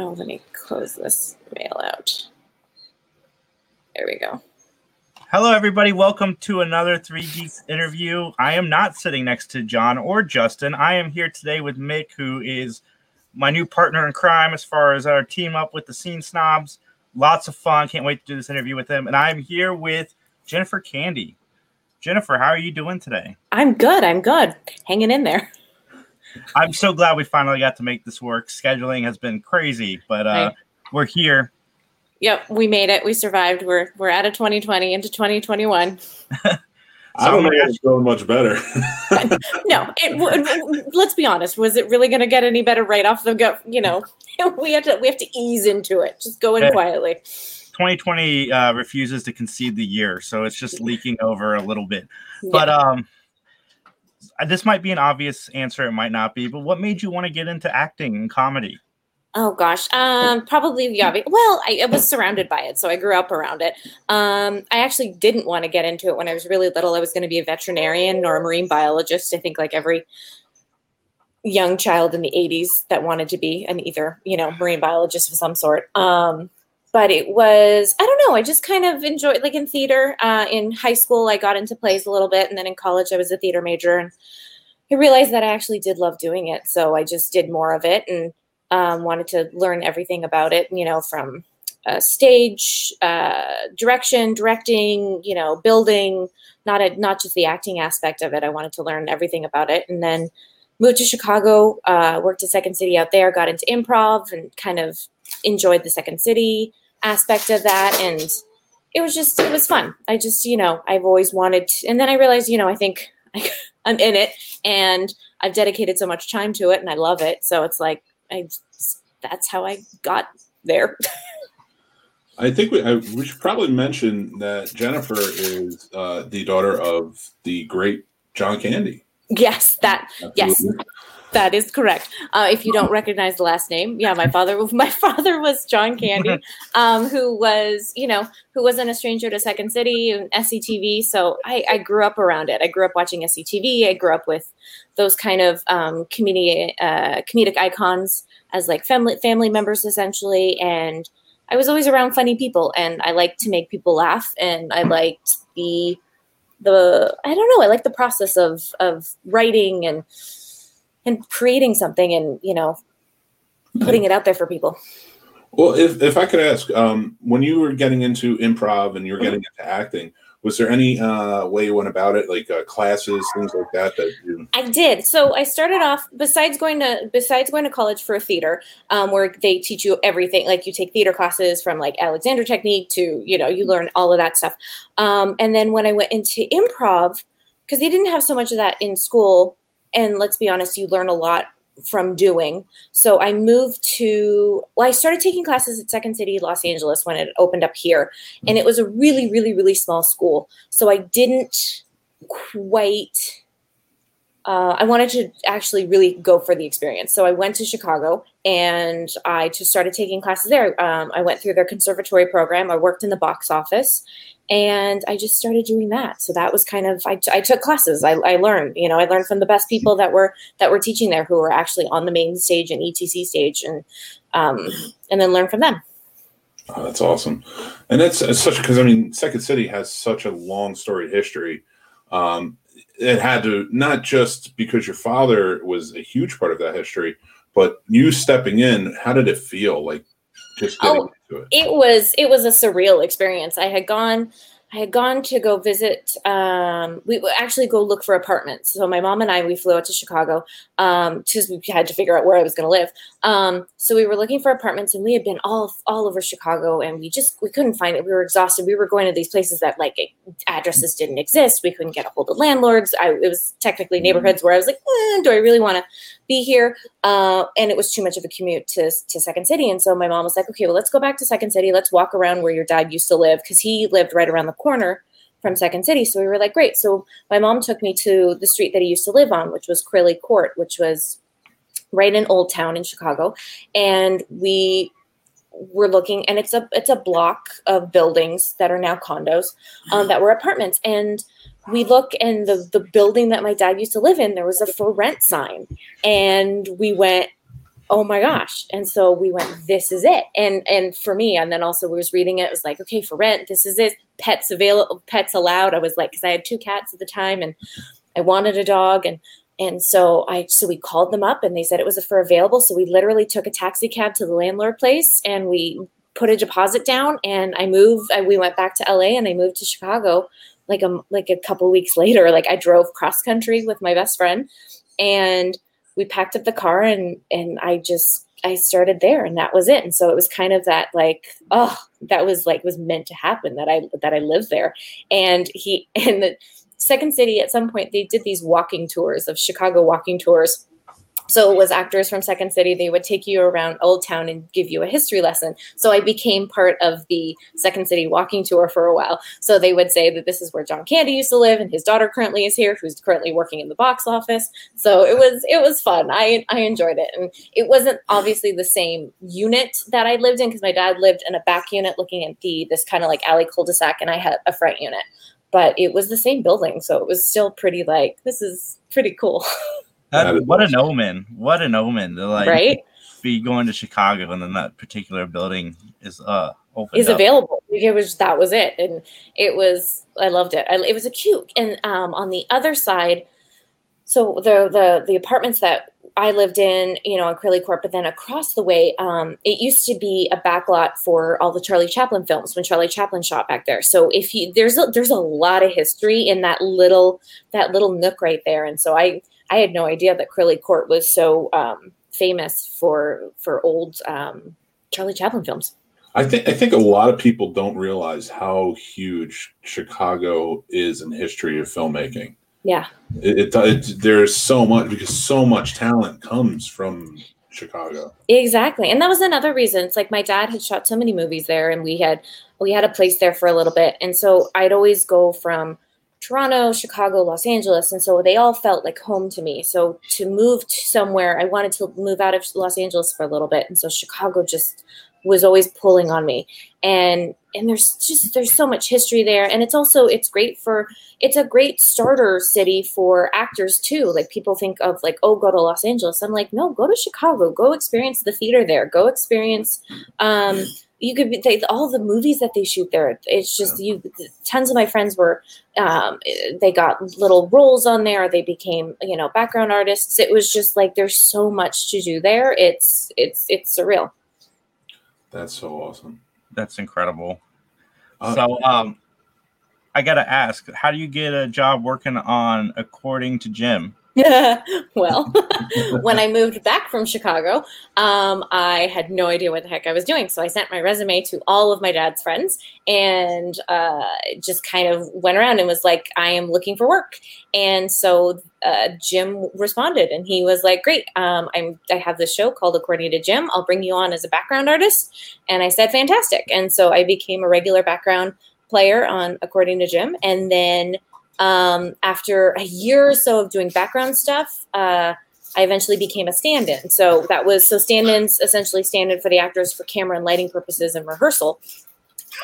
Oh, let me close this mail out. There we go. Hello, everybody. Welcome to another Three Geeks interview. I am not sitting next to John or Justin. I am here today with Mick, who is my new partner in crime as far as our team up with the Scene Snobs. Lots of fun. Can't wait to do this interview with him. And I'm here with Jennifer Candy. Jennifer, how are you doing today? I'm good. I'm good. Hanging in there. I'm so glad we finally got to make this work. Scheduling has been crazy, but uh, right. we're here. Yep, we made it. We survived. We're we're out of 2020 into 2021. I don't know it's going much better. no, it, let's be honest. Was it really going to get any better right off the go? You know, we have to we have to ease into it. Just go in yeah. quietly. 2020 uh, refuses to concede the year, so it's just leaking over a little bit. Yeah. But um, this might be an obvious answer. It might not be. But what made you want to get into acting and comedy? Oh gosh, um, probably the obvious. Well, I, I, was surrounded by it, so I grew up around it. Um, I actually didn't want to get into it when I was really little. I was going to be a veterinarian or a marine biologist. I think like every young child in the 80s that wanted to be an either you know marine biologist of some sort. Um, but it was i don't know i just kind of enjoyed like in theater uh, in high school i got into plays a little bit and then in college i was a theater major and i realized that i actually did love doing it so i just did more of it and um, wanted to learn everything about it you know from uh, stage uh, direction directing you know building not a, not just the acting aspect of it i wanted to learn everything about it and then moved to chicago uh, worked at second city out there got into improv and kind of enjoyed the second city aspect of that and it was just it was fun i just you know i've always wanted to, and then i realized you know i think I, i'm in it and i've dedicated so much time to it and i love it so it's like i that's how i got there I think we, I, we should probably mention that Jennifer is uh, the daughter of the great John Candy. Yes, that Absolutely. yes, that is correct. Uh, if you don't recognize the last name, yeah, my father, my father was John Candy, um, who was, you know, who wasn't a stranger to Second City and SCTV. So I, I, grew up around it. I grew up watching SCTV. I grew up with those kind of um, comedic, uh, comedic icons as like family family members essentially, and I was always around funny people, and I liked to make people laugh, and I liked the the I don't know. I like the process of of writing and and creating something and you know putting it out there for people. Well if, if i could ask um, when you were getting into improv and you were getting into acting was there any uh, way you went about it? Like uh, classes things like that that you... i did. So i started off besides going to besides going to college for a theater um, where they teach you everything like you take theater classes from like alexander technique to you know you learn all of that stuff. Um, and then when i went into improv because they didn't have so much of that in school and let's be honest, you learn a lot from doing. So I moved to, well, I started taking classes at Second City, Los Angeles when it opened up here. And it was a really, really, really small school. So I didn't quite, uh, I wanted to actually really go for the experience. So I went to Chicago and I just started taking classes there. Um, I went through their conservatory program. I worked in the box office and I just started doing that. So that was kind of I, I took classes. I, I, learned, you know, I learned from the best people that were that were teaching there, who were actually on the main stage and ETC stage, and um, and then learn from them. Oh, that's awesome, and it's such because I mean, Second City has such a long storied history. Um, it had to not just because your father was a huge part of that history, but you stepping in. How did it feel? Like just getting oh, into it? It was it was a surreal experience. I had gone I had gone to go visit. Um, we actually go look for apartments. So my mom and I we flew out to Chicago because um, we had to figure out where I was going to live. Um, so we were looking for apartments, and we had been all all over Chicago, and we just we couldn't find it. We were exhausted. We were going to these places that like addresses didn't exist. We couldn't get a hold of landlords. I, it was technically neighborhoods where I was like, eh, do I really want to be here? Uh, and it was too much of a commute to to Second City. And so my mom was like, okay, well let's go back to Second City. Let's walk around where your dad used to live because he lived right around the corner from Second City. So we were like, great. So my mom took me to the street that he used to live on, which was Crilly Court, which was right in Old Town in Chicago. And we were looking, and it's a it's a block of buildings that are now condos um, that were apartments. And we look, and the the building that my dad used to live in, there was a for rent sign, and we went oh my gosh and so we went this is it and and for me and then also we was reading it it was like okay for rent this is it pets available pets allowed i was like because i had two cats at the time and i wanted a dog and and so i so we called them up and they said it was a for available so we literally took a taxi cab to the landlord place and we put a deposit down and i moved I, we went back to la and i moved to chicago like a like a couple weeks later like i drove cross country with my best friend and we packed up the car and and I just I started there and that was it. And so it was kind of that like, oh, that was like was meant to happen that I that I lived there. And he and the second city at some point they did these walking tours of Chicago walking tours so it was actors from Second City. They would take you around Old Town and give you a history lesson. So I became part of the Second City walking tour for a while. So they would say that this is where John Candy used to live, and his daughter currently is here, who's currently working in the box office. So it was it was fun. I I enjoyed it, and it wasn't obviously the same unit that I lived in because my dad lived in a back unit looking at the this kind of like alley cul-de-sac, and I had a front unit. But it was the same building, so it was still pretty like this is pretty cool. That, what an omen! What an omen to like right? be going to Chicago and then that particular building is uh open is available. It was that was it, and it was I loved it. I, it was a cute. And um, on the other side, so the the the apartments that I lived in, you know, on Crilly Court, but then across the way, um, it used to be a backlot for all the Charlie Chaplin films when Charlie Chaplin shot back there. So if you there's a, there's a lot of history in that little that little nook right there, and so I I had no idea that Crilly Court was so um, famous for for old um, Charlie Chaplin films. I think I think a lot of people don't realize how huge Chicago is in history of filmmaking. Yeah, it, it, it there's so much because so much talent comes from Chicago. Exactly, and that was another reason. It's like my dad had shot so many movies there, and we had we had a place there for a little bit, and so I'd always go from Toronto, Chicago, Los Angeles. And so they all felt like home to me. So to move to somewhere, I wanted to move out of Los Angeles for a little bit. And so Chicago just was always pulling on me. And and there's just there's so much history there. And it's also it's great for it's a great starter city for actors too. Like people think of like, oh, go to Los Angeles. I'm like, no, go to Chicago. Go experience the theater there. Go experience um you could be they, all the movies that they shoot there it's just you tons of my friends were um, they got little roles on there they became you know background artists it was just like there's so much to do there it's it's it's surreal that's so awesome. That's incredible. Uh, so um i gotta ask how do you get a job working on according to jim well, when I moved back from Chicago, um, I had no idea what the heck I was doing. So I sent my resume to all of my dad's friends and uh, just kind of went around and was like, I am looking for work. And so uh, Jim responded and he was like, Great, um, I'm, I have this show called According to Jim. I'll bring you on as a background artist. And I said, Fantastic. And so I became a regular background player on According to Jim. And then um, after a year or so of doing background stuff, uh, I eventually became a stand-in. So that was so stand-ins essentially stand-in for the actors for camera and lighting purposes and rehearsal.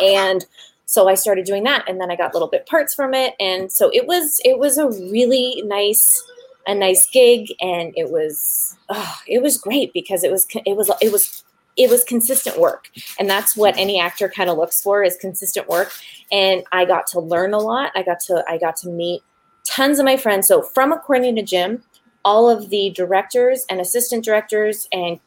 And so I started doing that, and then I got little bit parts from it, and so it was it was a really nice a nice gig, and it was oh, it was great because it was it was it was it was consistent work. And that's what any actor kind of looks for is consistent work. And i got to learn a lot. I got to i got to meet tons of my friends. So from according to jim all of the directors and assistant directors and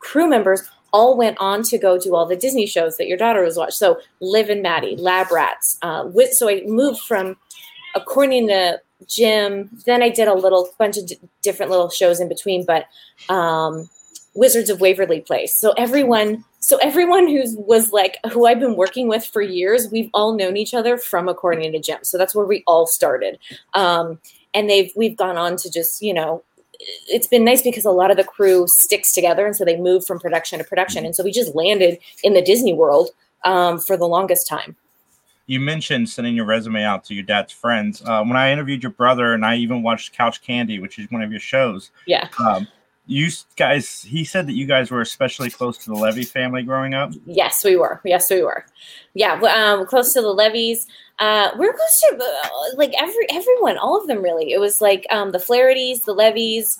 crew members all went on to go do all the disney shows that your daughter was watching. So liv and maddie lab rats uh, with, so i moved from according to jim then i did a little bunch of d- different little shows in between but um, Wizards of Waverly Place. So everyone, so everyone who was like who I've been working with for years, we've all known each other from According to Jim. So that's where we all started. Um, and they've we've gone on to just you know it's been nice because a lot of the crew sticks together and so they move from production to production and so we just landed in the disney world um, for the longest time you mentioned sending your resume out to your dad's friends uh, when i interviewed your brother and i even watched couch candy which is one of your shows yeah um, you guys he said that you guys were especially close to the levy family growing up yes we were yes we were yeah um, close to the Levys uh, we're close to uh, like every everyone all of them really it was like um, the flahertys the Levys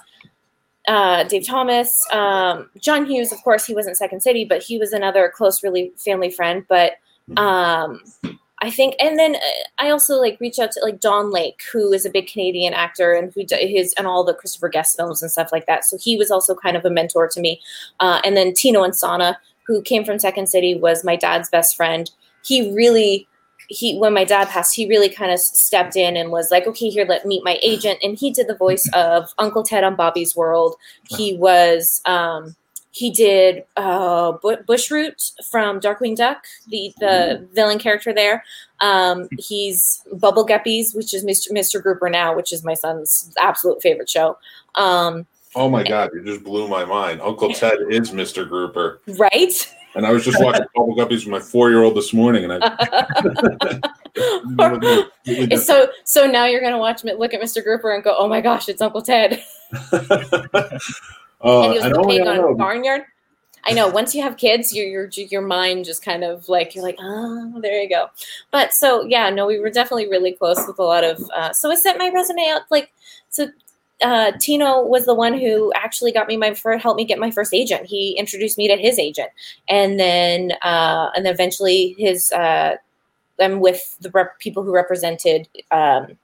uh, Dave Thomas, um, John Hughes. Of course, he wasn't Second City, but he was another close, really family friend. But Mm-hmm. um, I think, and then uh, I also like reach out to like Don Lake, who is a big Canadian actor and who his and all the Christopher Guest films and stuff like that. So he was also kind of a mentor to me. Uh, and then Tino and Insana, who came from Second City, was my dad's best friend. He really he when my dad passed, he really kind of stepped in and was like, okay, here, let me meet my agent. And he did the voice of Uncle Ted on Bobby's World. He was um, he did uh, Bushroot from Darkwing Duck, the the villain character there. Um, he's Bubble Guppies, which is Mr. Mr. Grouper now, which is my son's absolute favorite show. Um, Oh my god, you just blew my mind. Uncle Ted is Mr. Grouper. right? And I was just watching Bubble Guppies with my four year old this morning and I so so now you're gonna watch look at Mr. Grouper and go, oh my gosh, it's Uncle Ted. Uh, and he was I pig know. on Barnyard. I know. Once you have kids, your your your mind just kind of like you're like, oh, there you go. But so yeah, no, we were definitely really close with a lot of. Uh, so I sent my resume out. Like, so uh, Tino was the one who actually got me my first, helped me get my first agent. He introduced me to his agent, and then uh, and then eventually his. Uh, I'm with the rep- people who represented um,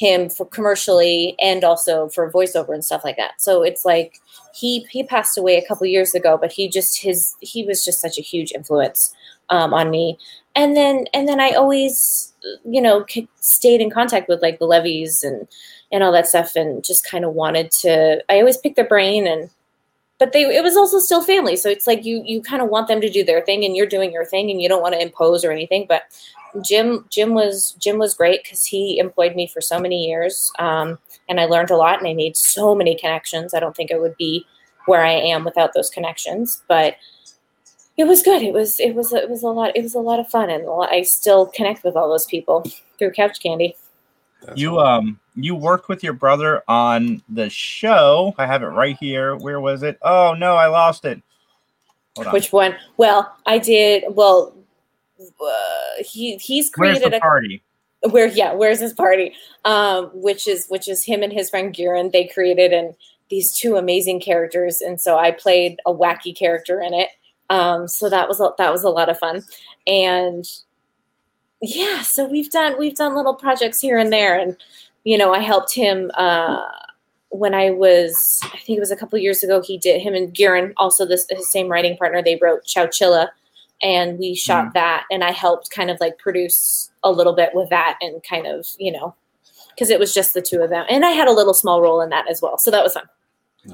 him for commercially and also for voiceover and stuff like that. So it's like he he passed away a couple years ago, but he just his he was just such a huge influence um, on me. And then and then I always you know stayed in contact with like the Levys and and all that stuff, and just kind of wanted to. I always picked their brain and. But they, it was also still family, so it's like you you kind of want them to do their thing, and you're doing your thing, and you don't want to impose or anything. But Jim Jim was Jim was great because he employed me for so many years, um, and I learned a lot, and I made so many connections. I don't think I would be where I am without those connections, but it was good. It was it was it was a lot. It was a lot of fun, and I still connect with all those people through Couch Candy. That's You um you worked with your brother on the show. I have it right here. Where was it? Oh no, I lost it. Hold on. Which one? Well, I did. Well, uh, he he's created a party? where yeah where's his party um which is which is him and his friend Giran they created and these two amazing characters and so I played a wacky character in it um so that was a, that was a lot of fun and yeah so we've done we've done little projects here and there and you know I helped him uh when I was I think it was a couple years ago he did him and Giran also this his same writing partner they wrote Chowchilla and we shot that and i helped kind of like produce a little bit with that and kind of you know because it was just the two of them and i had a little small role in that as well so that was fun.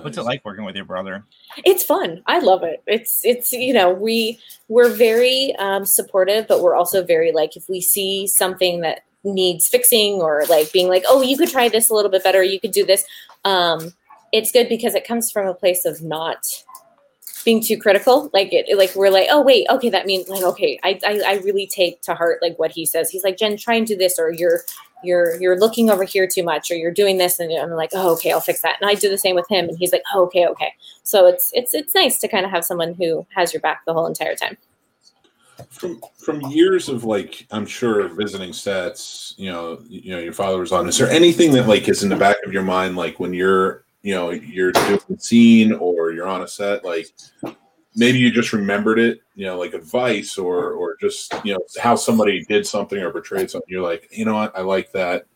What's it like working with your brother? it's fun i love it it's it's you know we we're very um, supportive but we're also very like if we see something that needs fixing or like being like oh you could try this a little bit better you could do this. Um it's good because it comes from a place of not being too critical. Like it like we're like oh wait okay that means like okay I, I i really take to heart like what he says. He's like jen try and do this or you're you're you're looking over here too much or you're doing this and i'm like oh okay i'll fix that. And i do the same with him and he's like oh, okay okay. So it's it's it's nice to kind of have someone who has your back the whole entire time from from years of like i'm sure visiting sets you know you know your father was on is there anything that like is in the back of your mind like when you're you know you're doing a scene or you're on a set like maybe you just remembered it you know like advice or or just you know how somebody did something or portrayed something you're like you know what? I like that.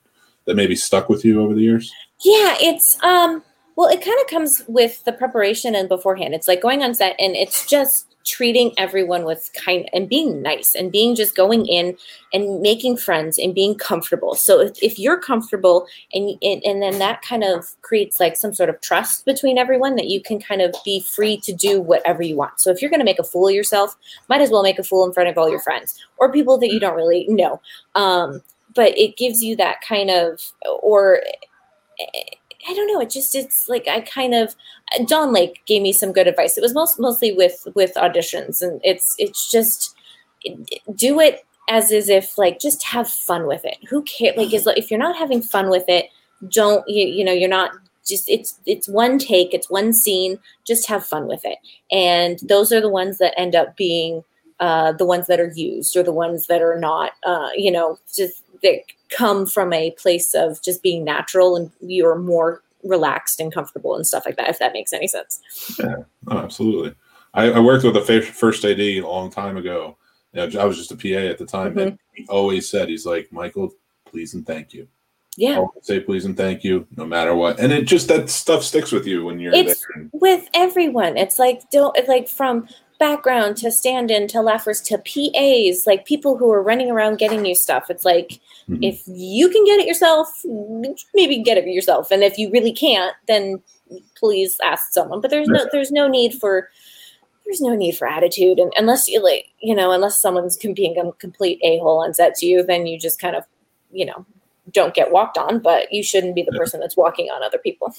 That maybe stuck with you over the years? Yeah, it's um well it kind of comes with the preparation and beforehand. It's like going on set and it's just treating everyone with kind and being nice and being just going in and making friends and being comfortable. So if, if you're comfortable and, and and then that kind of creates like some sort of trust between everyone that you can kind of be free to do whatever you want. So if you're going to make a fool of yourself, might as well make a fool in front of all your friends or people that you don't really know. Um but it gives you that kind of or I don't know. It just it's like I kind of Don Lake gave me some good advice. It was most mostly with with auditions, and it's it's just do it as as if like just have fun with it. Who cares? Like is if you're not having fun with it, don't you you know you're not just it's it's one take, it's one scene. Just have fun with it, and those are the ones that end up being uh, the ones that are used or the ones that are not. Uh, you know, just that come from a place of just being natural and you're more relaxed and comfortable and stuff like that if that makes any sense. Yeah oh, absolutely. I, I, worked with a first ad a long time ago. I was just a pa at the time mm-hmm. and he always said he's like michael please and thank you. Yeah. Always say please and thank you no matter what. And it just that stuff sticks with you when you're it's with everyone. It's like don't like from background to stand in to laughers to PAs, like people who are running around getting you stuff. It's like mm-hmm. if you can get it yourself, maybe get it yourself. And if you really can't, then please ask someone. But there's no there's no need for there's no need for attitude and unless you like you know unless someone's being a complete a-hole on sets you then you just kind of you know don't get walked on but you shouldn't be the person that's walking on other people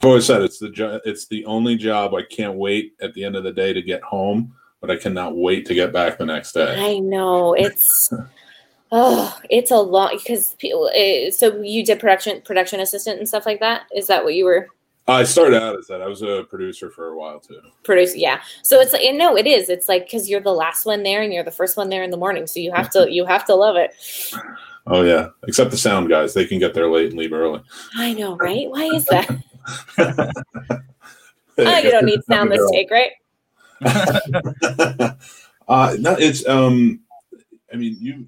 I've always said it's the jo- it's the only job I can't wait at the end of the day to get home, but I cannot wait to get back the next day. I know it's oh, it's a lot because people. Uh, so you did production production assistant and stuff like that. Is that what you were? I started out as that. I was a producer for a while too. Producer, yeah. So it's like no, it is. It's like because you're the last one there and you're the first one there in the morning, so you have to you have to love it. Oh yeah, except the sound guys, they can get there late and leave early. I know, right? Why is that? oh, you don't need sound this take, right? uh, no, it's um, I mean, you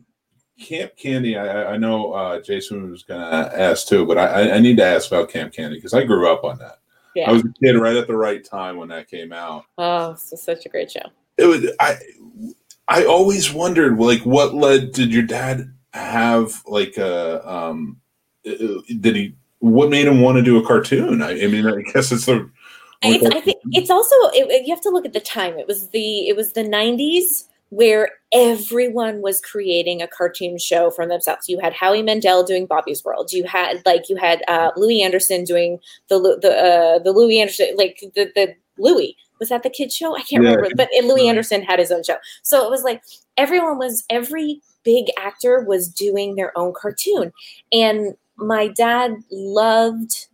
Camp Candy. I, I know uh, Jason was going to ask too, but I, I need to ask about Camp Candy because I grew up on that. Yeah. I was a kid right at the right time when that came out. Oh, so such a great show. It was. I I always wondered, like, what led? Did your dad have like a um? Did he what made him want to do a cartoon? I, I mean, I guess it's the. It's, I think it's also it, you have to look at the time. It was the it was the '90s where everyone was creating a cartoon show from themselves. You had Howie Mandel doing Bobby's World. You had like you had uh, Louie Anderson doing the the uh, the Louie Anderson like the the Louie was that the kid show? I can't yeah. remember, but Louie Anderson had his own show. So it was like everyone was every big actor was doing their own cartoon, and my dad loved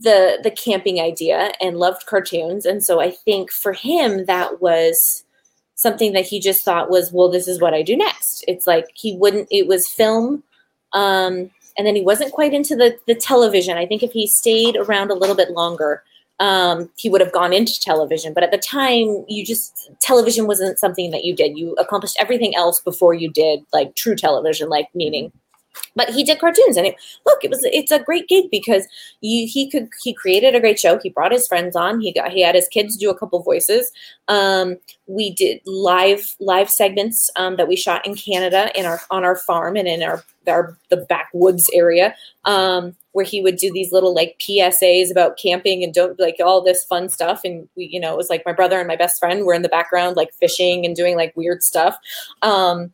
the the camping idea and loved cartoons and so i think for him that was something that he just thought was well this is what i do next it's like he wouldn't it was film um and then he wasn't quite into the the television i think if he stayed around a little bit longer um, he would have gone into television. But at the time, you just television wasn't something that you did. You accomplished everything else before you did like true television, like meaning but he did cartoons and it, look it was it's a great gig because you, he could he created a great show. He brought his friends on. He got he had his kids do a couple voices. Um, we did live live segments um, that we shot in canada in our on our farm and in our our the backwoods area um, where he would do these little like psas about camping and don't like all this fun stuff. And we you know it was like my brother and my best friend were in the background like fishing and doing like weird stuff. Um,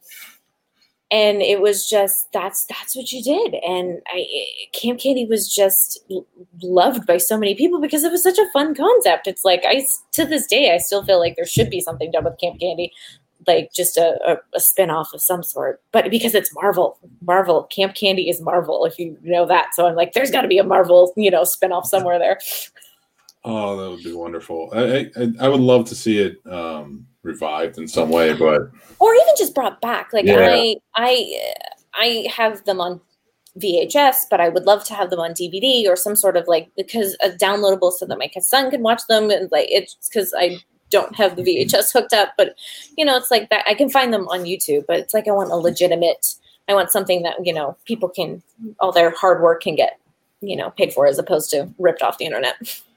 and it was just that's that's what you did. And i camp candy was just loved by so many people because it was such a fun concept. It's like i to this day i still feel like there should be something done with camp candy like just a, a, a spin-off of some sort. But because it's marvel marvel camp candy is marvel if you know that. So i'm like there's got to be a marvel you know spin-off somewhere there oh that would be wonderful i i, I would love to see it um revived in some way, but or even just brought back. Like yeah. I, I, I have them on VHS, but I would love to have them on DVD or some sort of like because a downloadable so that my son can watch them and like it's because I don't have the VHS hooked up, but you know it's like that I can find them on YouTube, but it's like I want a legitimate. I want something that you know people can all their hard work can get you know paid for as opposed to ripped off the internet.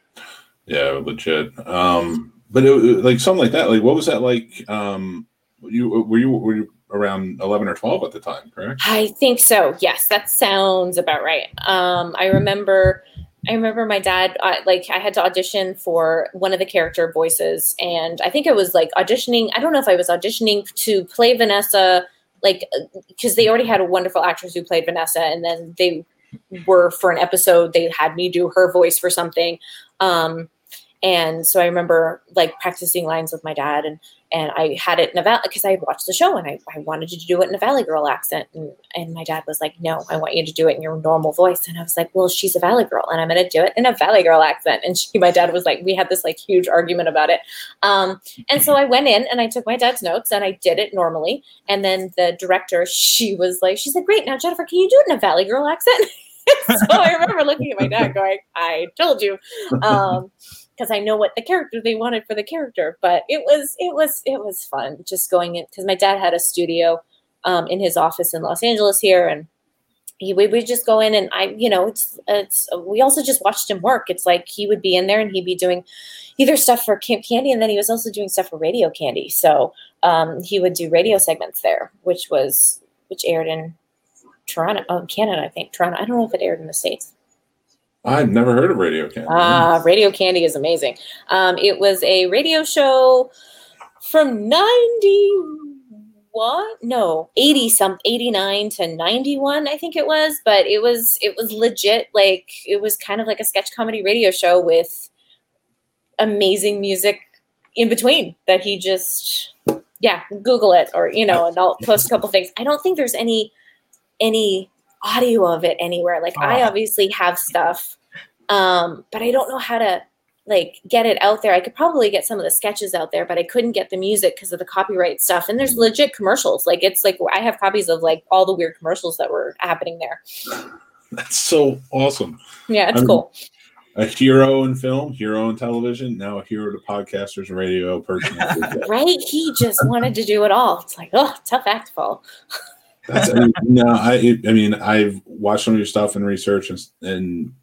Yeah, legit. Um, but it, like something like that. Like, what was that like? Um, you were you were you around eleven or twelve at the time, correct? I think so. Yes, that sounds about right. Um, I remember. I remember my dad, uh, like, I had to audition for one of the character voices, and I think it was like auditioning. I don't know if I was auditioning to play Vanessa, like, because they already had a wonderful actress who played Vanessa, and then they were for an episode, they had me do her voice for something. Um, and so I remember like practicing lines with my dad and and I had it in a valley because I had watched the show and I, I wanted to do it in a Valley Girl accent. And, and my dad was like, no, I want you to do it in your normal voice. And I was like, well, she's a Valley Girl and I'm going to do it in a Valley Girl accent. And she, my dad was like, we had this like huge argument about it. Um, and so I went in and I took my dad's notes and I did it normally. And then the director, she was like, she's like, great. Now, Jennifer, can you do it in a Valley Girl accent? so I remember looking at my dad going, I told you. Um, because I know what the character they wanted for the character. But it was it was it was fun just going in because my dad had a studio um, in his office in Los Angeles here, and he we would just go in and I you know it's it's we also just watched him work. It's like he would be in there and he'd be doing either stuff for Camp Candy and then he was also doing stuff for Radio Candy. So um, he would do radio segments there, which was which aired in Toronto, oh, Canada, I think Toronto. I don't know if it aired in the states. I've never heard of Radio Candy. Ah, Radio Candy is amazing. Um, it was a radio show from 91, no, 80 some 89 to 91, I think it was, but it was it was legit like it was kind of like a sketch comedy radio show with amazing music in between that he just yeah, Google it or you know, and I'll post a couple things. I don't think there's any any audio of it anywhere. Like I Oh. obviously have stuff, um, but I don't know how to like get it out there. I could probably get some of the sketches out there, but I couldn't get the music because of the copyright stuff. And there's legit commercials. Like it's like I have copies of like all the weird commercials that were happening there. That's so awesome. Yeah, it's I'm- cool. A hero in film, hero in television, now a hero to podcasters, and radio person. Right? He just wanted to do it all. It's like, oh, tough act, Paul. That's, I mean, no, I, I mean, I've watched some of your stuff and research, and, and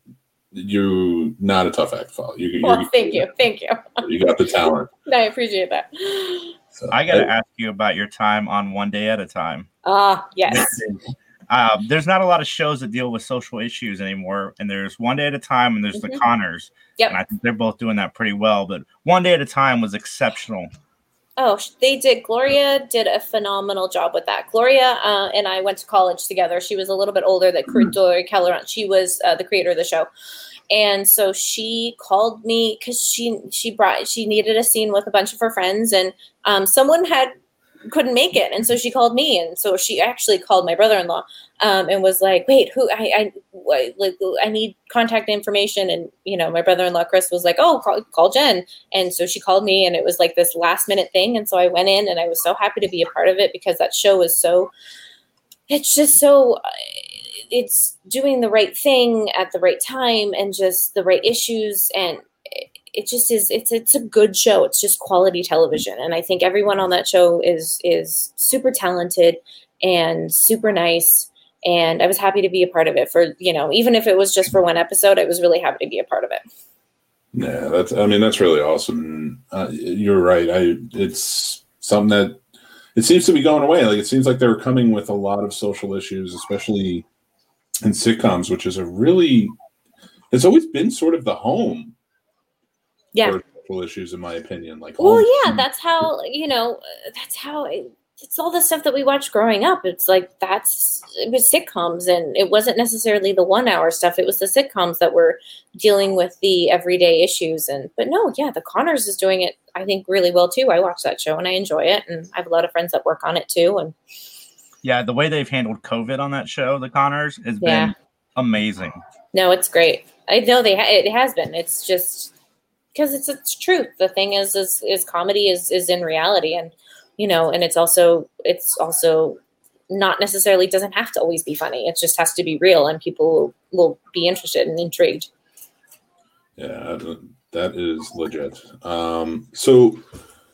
you not a tough act to follow. You, you, Well, thank you, thank you. you got the talent. No, I appreciate that. So, I got to ask you about your time on One Day at a Time. Ah, yes. Uh, there's not a lot of shows that deal with social issues anymore, and there's One Day at a Time, and there's Mhm. the Connors, Yep. and I think they're both doing that pretty well. But One Day at a Time was exceptional. Oh, they did. Gloria did a phenomenal job with that. Gloria uh, and I went to college together. She was a little bit older than Hmm. Gloria Kellett. She was uh, the creator of the show, and so she called me because she she brought she needed a scene with a bunch of her friends, and um, someone had couldn't make it, and so she called me, and so she actually called my brother-in-law um, and was like, "Wait, who? I, I like I need contact information." And you know, my brother-in-law Chris was like, "Oh, call, call Jen." And so she called me, and it was like this last minute thing. And so I went in, and I was so happy to be a part of it because that show was so. It's just so. uh, It's doing the right thing at the right time, and just the right issues, and it just is. It's it's a good show. It's just quality television, and I think everyone on that show is is super talented and super nice. And I was happy to be a part of it for you know, even if it was just for one episode, I was really happy to be a part of it. Yeah, that's. I mean, that's really awesome. Uh, you're right. I. It's something that it seems to be going away. Like it seems like they're coming with a lot of social issues, especially in sitcoms, which is a really. It's always been sort of the home Yeah. for social issues, in my opinion. Like, Well, yeah, that's how you know. That's how it, it's all the stuff that we watched growing up. It's like that's it was sitcoms, and it wasn't necessarily the one-hour stuff. It was the sitcoms that were dealing with the everyday issues. And but no, yeah, the Connors is doing it. I think really well too. I watch that show and I enjoy it, and I have a lot of friends that work on it too. And Yeah, the way they've handled COVID on that show, The Connors, has Yeah. been amazing. no, it's great. I know they ha- it has been. It's just because it's it's truth. The thing is, is is comedy is is in reality, and you know, and it's also it's also not necessarily doesn't have to always be funny. It just has to be real, and people will, be interested and intrigued. Yeah, that is legit. Um, so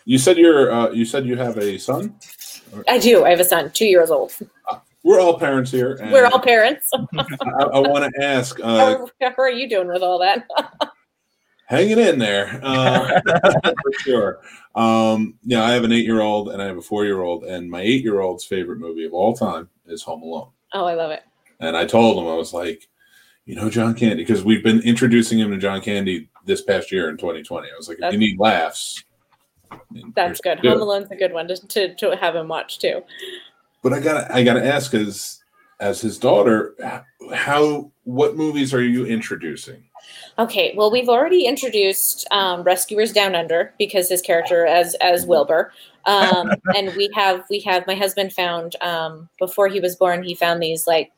you said you're. Uh, you said you have a son. I do. I have a son, two years old. We're all parents here. and We're all parents. I, I want to ask. Uh, how, how are you doing with all that? hanging in there uh, for sure. Um, yeah, I have an eight-year-old and I have a four-year-old, and my eight-year-old's favorite movie of all time is Home Alone. oh, I love it. And I told him I was like, you know, John Candy, because we've been introducing him to John Candy this past year in 2020. I was like, if That's- you need laughs, That's good. Home. Alone's a good one to, to, to have him watch too. But I gotta, I gotta ask, as as his daughter, how, what movies are you introducing? Okay, well, we've already introduced um, Rescuers Down Under because his character as as Wilbur, um, and we have we have my husband found um, before he was born. He found these like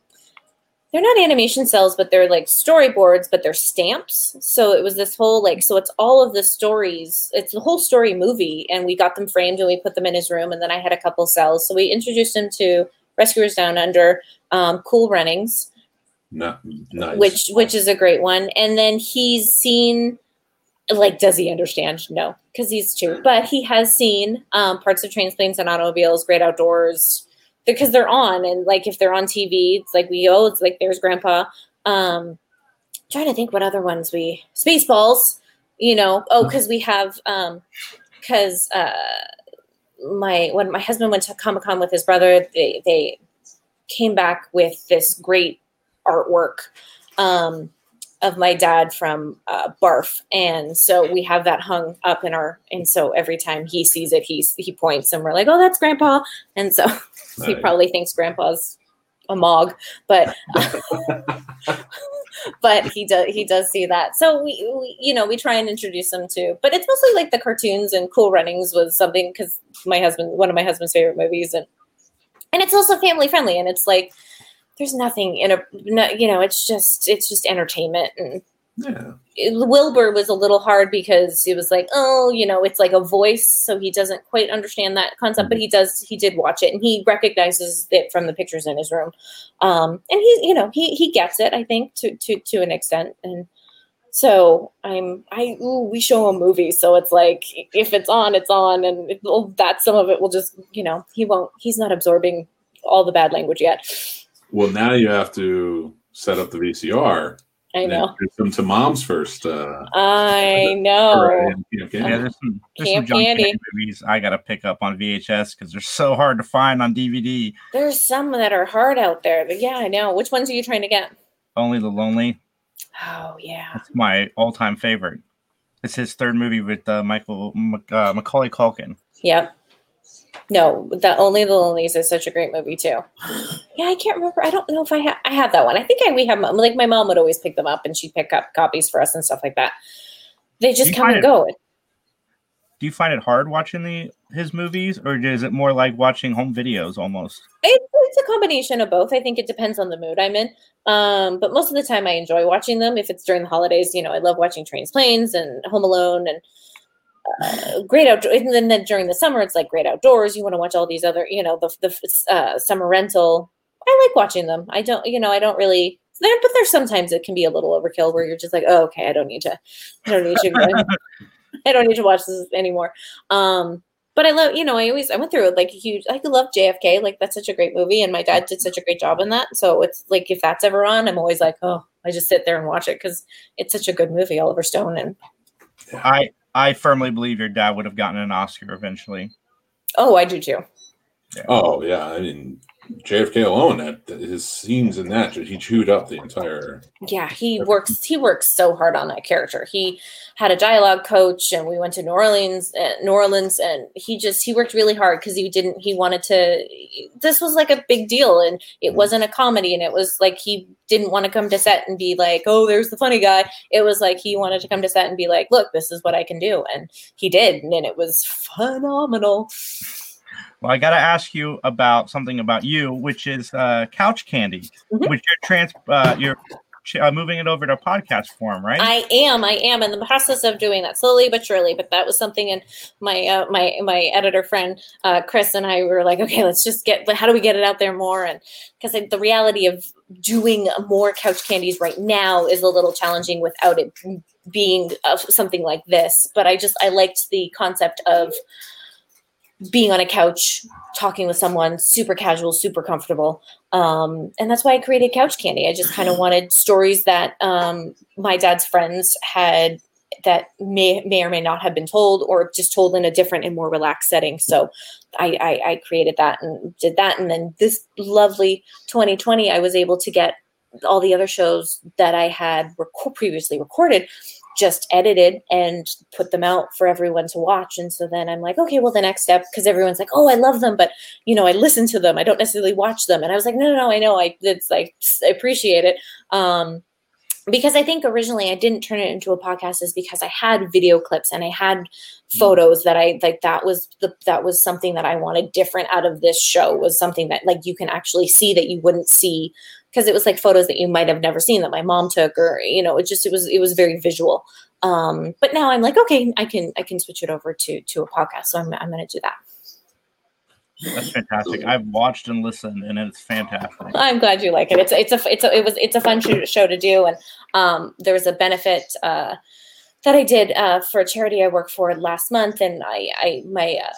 they're not animation cells, but they're like storyboards, but they're stamps. So it was this whole like so it's all of the stories. It's the whole story movie, and we got them framed and we put them in his room. And then I had a couple cells, so we introduced him to Rescuers Down Under, um, Cool Runnings Not nice. which which is a great one. And then he's seen like does he understand? No, because he's two. But he has seen um, parts of trains, planes, and automobiles, great outdoors, because they're on. And like if they're on TV, it's like we oh, it's like there's grandpa. Um trying to think what other ones we Spaceballs, you know. Oh, because we have um because uh my when my husband went to Comic Con with his brother, they they came back with this great artwork um, of my dad from uh, Barf, and so we have that hung up in our. And so every time he sees it, he he points, and we're like, "Oh, that's Grandpa!" And so he probably thinks Grandpa's a mog, but but he does he does see that. So we, we you know we try and introduce him to, but it's mostly like the cartoons and Cool Runnings was something because my husband one of my husband's favorite movies and and it's also family friendly and it's like there's nothing in a no, you know it's just it's just entertainment and yeah. Wilbur was a little hard because he was like, oh, you know, it's like a voice, so he doesn't quite understand that concept, but he does. He did watch it, and he recognizes it from the pictures in his room, um, and he, you know, he he gets it, I think, to to to an extent, and so I'm I ooh, we show him movies, so it's like if it's on, it's on, and it, well, that some of it will just, you know, he won't, he's not absorbing all the bad language yet. Well, now you have to set up the VCR. I know, introduce them to mom's first. Uh, I know. and, you Yeah, there's some, there's Camp some Candy. Candy movies I gotta pick up on VHS because they're so hard to find on DVD. There's some that are hard out there. But yeah, I know. Which ones are you trying to get? Only the Lonely. Oh yeah. That's my all-time favorite. It's his third movie with uh, Michael Mc- uh, Macaulay Culkin. Yep. No, the Only the Lonelies is such a great movie too. Yeah, I can't remember. I don't know if I have. I have that one. I think I, we have like my mom would always pick them up and she'd pick up copies for us and stuff like that. They just come and it- go. Do you find it hard watching the his movies, or is it more like watching home videos almost? It's, it's a combination of both. I think it depends on the mood I'm in. Um, but most of the time, I enjoy watching them. If it's during the holidays, you know, I love watching Trains, Planes, and Home Alone, and uh, Great Outdoors. And then, then during the summer, it's like Great Outdoors. You want to watch all these other, you know, the the uh, summer rental. I like watching them. I don't, you know, I don't really. There, but there's sometimes it can be a little overkill where you're just like, oh, okay, I don't need to, I don't need to, I don't need to watch this anymore. Um, but I love, you know, I always I went through like a huge I love JFK. Like that's such a great movie and my dad did such a great job in that. So it's like if that's ever on, I'm always like, oh, I just sit there and watch it because it's such a good movie, Oliver Stone. And I I firmly believe your dad would have gotten an Oscar eventually. oh, I do too. Oh yeah, I mean JFK alone, that his scenes in that he chewed up the entire. Yeah, he works he works so hard on that character. He had a dialogue coach and we went to New Orleans, uh, New Orleans and he just he worked really hard cuz he didn't he wanted to this was like a big deal and it wasn't a comedy and it was like he didn't want to come to set and be like, "Oh, there's the funny guy." It was like he wanted to come to set and be like, "Look, this is what I can do." And he did and it was phenomenal. Well, I got to ask you about something about you, which is uh, couch candy, Mhm. which you're trans, uh, you're uh, moving it over to podcast form, right? I am. I am in the process of doing that slowly but surely. But that was something, and my uh, my my editor friend uh, Chris and I were like, okay, let's just get. How do we get it out there more? And because the reality of doing more couch candies right now is a little challenging without it being uh, something like this. But I just I liked the concept of being on a couch talking with someone super casual super comfortable. Um, and that's why i created couch candy. I just kind of wanted stories that um, my dad's friends had that may may or may not have been told or just told in a different and more relaxed setting. So I, I i created that and did that. And then this lovely 2020 i was able to get all the other shows that i had reco- previously recorded just edited and put them out for everyone to watch. And so then I'm like, okay, well, the next step, because everyone's like, oh, I love them, but you know, I listen to them. I don't necessarily watch them. And I was like, no, no, no, I know. I it's like I appreciate it. Um, because I think originally I didn't turn it into a podcast is because I had video clips and I had photos that I like that was the that was something that I wanted different out of this show was something that like you can actually see that you wouldn't see because it was like photos that you might have never seen that my mom took or you know it just it was it was very visual um but now i'm like okay i can i can switch it over to to a podcast so i'm, I'm gonna do that That's fantastic. I've watched and listened, and it's fantastic. I'm glad you like it. It's it's a it's a, it was it's a fun show, to do, and um, there was a benefit uh, that I did uh, for a charity I work for last month, and I I my uh,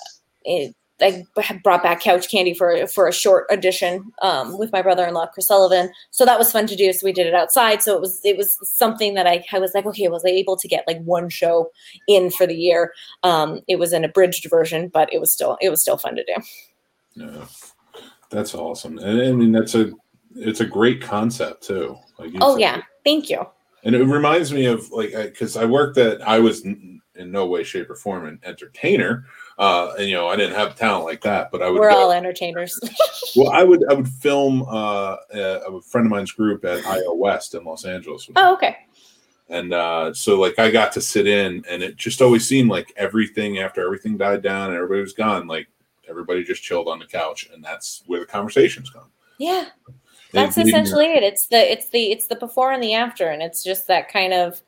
it, I brought back couch candy for for a short audition um, with my brother-in-law Chris Sullivan. So that was fun to do. So we did it outside. So it was it was something that I, I was like, okay, was I able to get like one show in for the year? Um, it was an abridged version, but it was still it was still fun to do. Yeah, that's awesome. And I mean, that's a it's a great concept too. Like oh said. yeah, thank you. And it reminds me of like because I, I worked at I was in no way, shape, or form an entertainer uh, and you know, I didn't have talent like that, but I would. We're go, all entertainers. well, I would I would film uh, a, a, friend of mine's group at IO West in Los Angeles. Oh, okay. And uh, so, like, I got to sit in, and it just always seemed like everything after everything died down and everybody was gone, like everybody just chilled on the couch, and that's where the conversations come. Yeah, that's essentially it. It's the it's the it's the before and the after, and it's just that kind of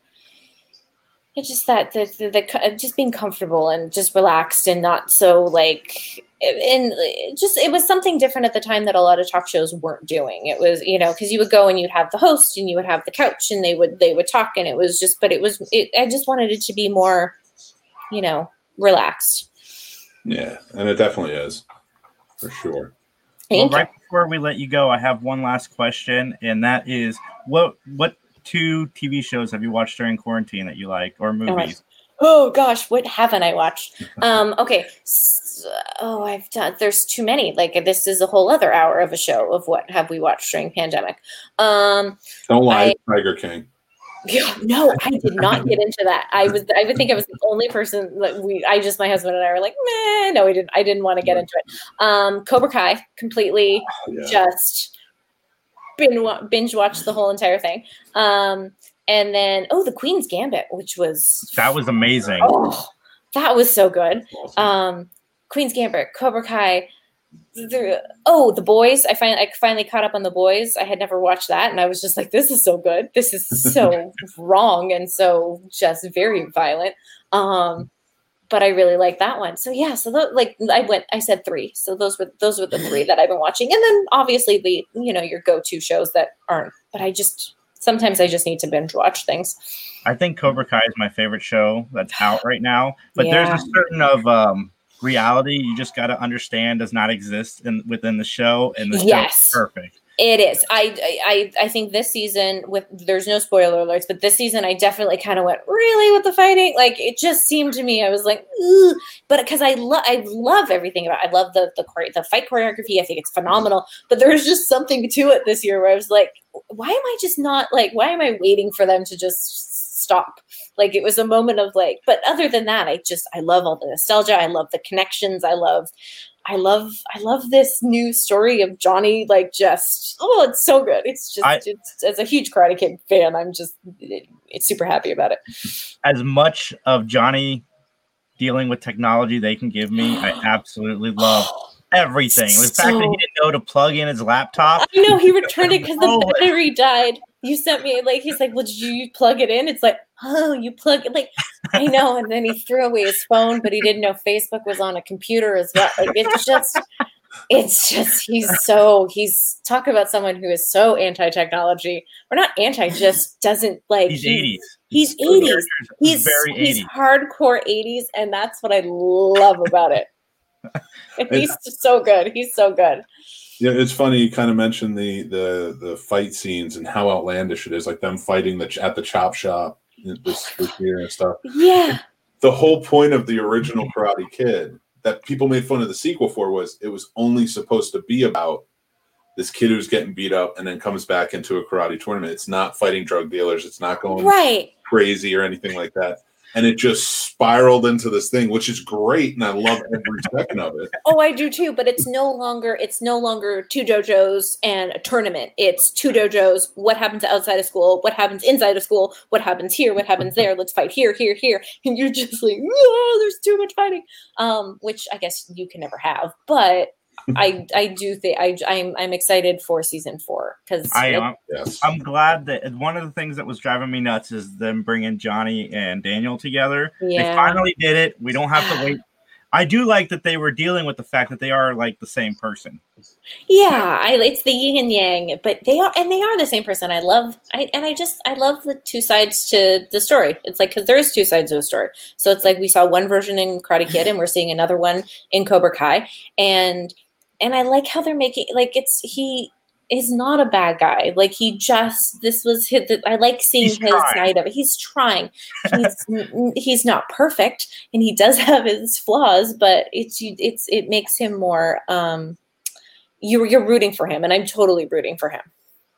it's just that the, the, the, uh, just being comfortable and just relaxed and not so like and uh, just it was something different at the time that a lot of talk shows weren't doing. It was you know because you would go and you'd have the host and you would have the couch and they would they would talk and it was just but it was it, i just wanted it to be more you know relaxed. Yeah and it definitely is for sure. Well, right before we let you go i have one last question and that is what what two TV shows have you watched during quarantine that you like, or movies? Oh, gosh, what haven't I watched? Um, okay, so, oh, I've done. There's too many. Like this is a whole other hour of a show of what have we watched during pandemic. Um, Don't lie, I, Tiger King. No, I did not get into that. I was I would think I was the only person that we I just my husband and I were like, man, no, we didn't I didn't want to get into it. Um Cobra Kai completely oh, yeah. just binge watched the whole entire thing. Um, and then oh, the Queen's Gambit, which was that was amazing. Oh, that was so good. Um, Queen's Gambit, Cobra Kai. The, oh, the boys! I finally I finally caught up on the boys. I had never watched that, and I was just like, "This is so good. This is so wrong and so just very violent." Um, but I really like that one. So yeah, so th- like I went, I said three. So those were those were the three that I've been watching, and then obviously the you know your go to shows that aren't. But I just sometimes I just need to binge watch things. I think Cobra Kai is my favorite show that's out right now, but yeah. there's a certain of um, reality you just got to understand does not exist in within the show, and the yes. perfect. It is. I, I I think this season with there's no spoiler alerts, but this season I definitely kind of went really with the fighting. Like it just seemed to me I was like, Ugh. but because I love I love everything about. It. I love the the the fight choreography. I think it's phenomenal. But there was just something to it this year where I was like, why am I just not like? Why am I waiting for them to just stop? Like it was a moment of like. But other than that, I just I love all the nostalgia. I love the connections. I love I love I love this new story of Johnny like just oh it's so good it's just I, it's, as a huge Karate Kid fan I'm just it, it's super happy about it. As much of Johnny dealing with technology they can give me, I absolutely love everything. The so, fact that he didn't know to plug in his laptop. I know he returned it because the oh battery died you sent me like he's like, well, did you plug it in? It's like, oh, you plug it like I know. And then he threw away his phone, but he didn't know Facebook was on a computer as well. Like it's just it's just he's so he's talk about someone who is so anti-technology or not anti just doesn't like he's 80s he's 80s he's very he's 80s. hardcore 80s and that's what i love about it he's so good he's so good yeah, it's funny. You kind of mentioned the the the fight scenes and how outlandish it is, like them fighting the at the chop shop this, this year and stuff. Yeah. The whole point of the original Karate Kid that people made fun of the sequel for was it was only supposed to be about this kid who's getting beat up and then comes back into a karate tournament. It's not fighting drug dealers. It's not going right crazy or anything like that and it just spiraled into this thing which is great and i love every second of it. Oh i do too but it's no longer it's no longer two dojos and a tournament. It's two dojos what happens outside of school what happens inside of school what happens here what happens there let's fight here here here. And you're just like oh there's too much fighting. Um which i guess you can never have but I I do think I I'm I'm excited for season four because I am. Yes. I'm glad that one of the things that was driving me nuts is them bringing Johnny and Daniel together. Yeah. They finally did it. We don't have to wait. I do like that they were dealing with the fact that they are like the same person. Yeah, I it's the yin and yang, but they are and they are the same person. I love I and I just I love the two sides to the story. It's like because there is two sides to a story. So it's like we saw one version in Karate Kid and we're seeing another one in Cobra Kai, and and I like how they're making like it's he is not a bad guy. Like he just this was his. I like seeing He's his trying. side of it. He's trying. He's he's not perfect, and he does have his flaws, but it's it's it makes him more. um you're you're rooting for him, and I'm totally rooting for him.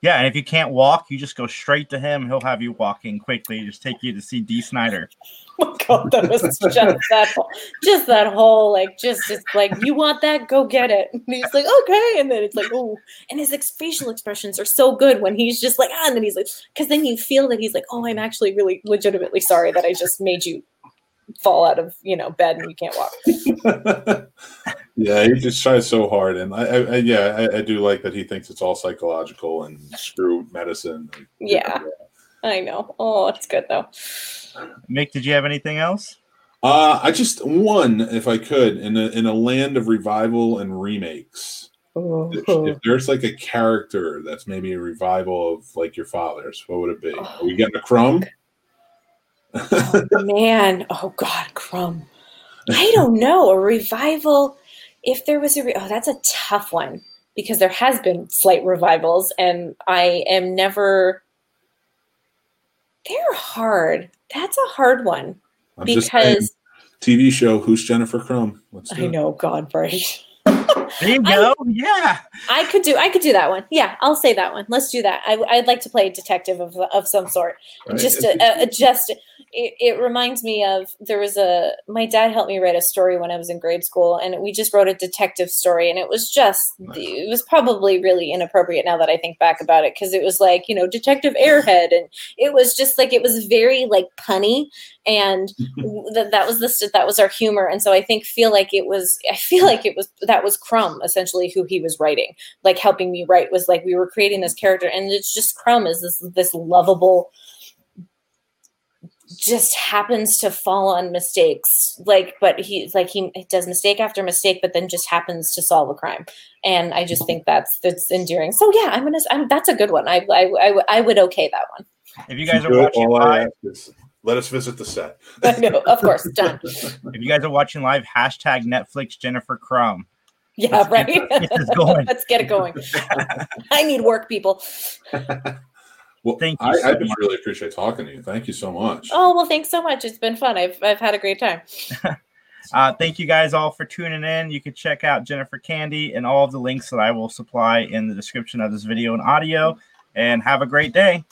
Yeah, and if you can't walk, you just go straight to him. He'll have you walking quickly. Just take you to see D. Snyder. Oh my god, that was just that whole, just that whole like just just like you want that, go get it. And he's like okay, and then it's like oh, and his facial expressions are so good when he's just like ah, and then he's like because then you feel that he's like oh, I'm actually really legitimately sorry that I just made you fall out of you know bed and you can't walk. yeah, he just tries so hard, and I, I, I yeah, I, I do like that he thinks it's all psychological and screw medicine. Yeah. I know. Oh, it's good though. Nick, did you have anything else? Uh, I just one, if I could, in a in a land of revival and remakes. If, if there's like a character that's maybe a revival of like your father's, what would it be? Are we getting a crumb? Oh, man, oh God, Crumb. I don't know. A revival. If there was a, re- oh, that's a tough one because there has been slight revivals, and I am never. They're hard. That's a hard one I'm just because TV show Who's Jennifer Crumb? I know God, right? There you I- yeah. I could do. I could do that one. Yeah, I'll say that one. Let's do that. I, I'd like to play a detective of of some sort. Right? just to, uh, just it, it reminds me of there was a my dad helped me write a story when i was in grade school and we just wrote a detective story and it was just Nice. it was probably really inappropriate now that i think back about it because it was like you know detective airhead and it was just like it was very like punny and that that was the that was our humor and so i think feel like it was i feel like it was that was crumb essentially who he was writing. Like helping me write was like we were creating this character and it's just crumb is this this lovable just happens to fall on mistakes. Like but he like he does mistake after mistake but then just happens to solve a crime. And i just think that's that's endearing. So yeah i'm gonna I'm, that's a good one. I, I i I would okay that one. If you guys are watching live, let us visit the set. i know of course done. If you guys are watching live, hashtag Netflix Jennifer Crumb. Yeah Let's right get- let's get this let's get it going i need work people Well, Thank you I, so I just much. really appreciate talking to you. Thank you so much. oh well thanks so much it's been fun i've i've had a great time Uh, thank you guys all for tuning in. You can check out Jennifer Candy and all of the links that I will supply in the description of this video and audio. And have a great day.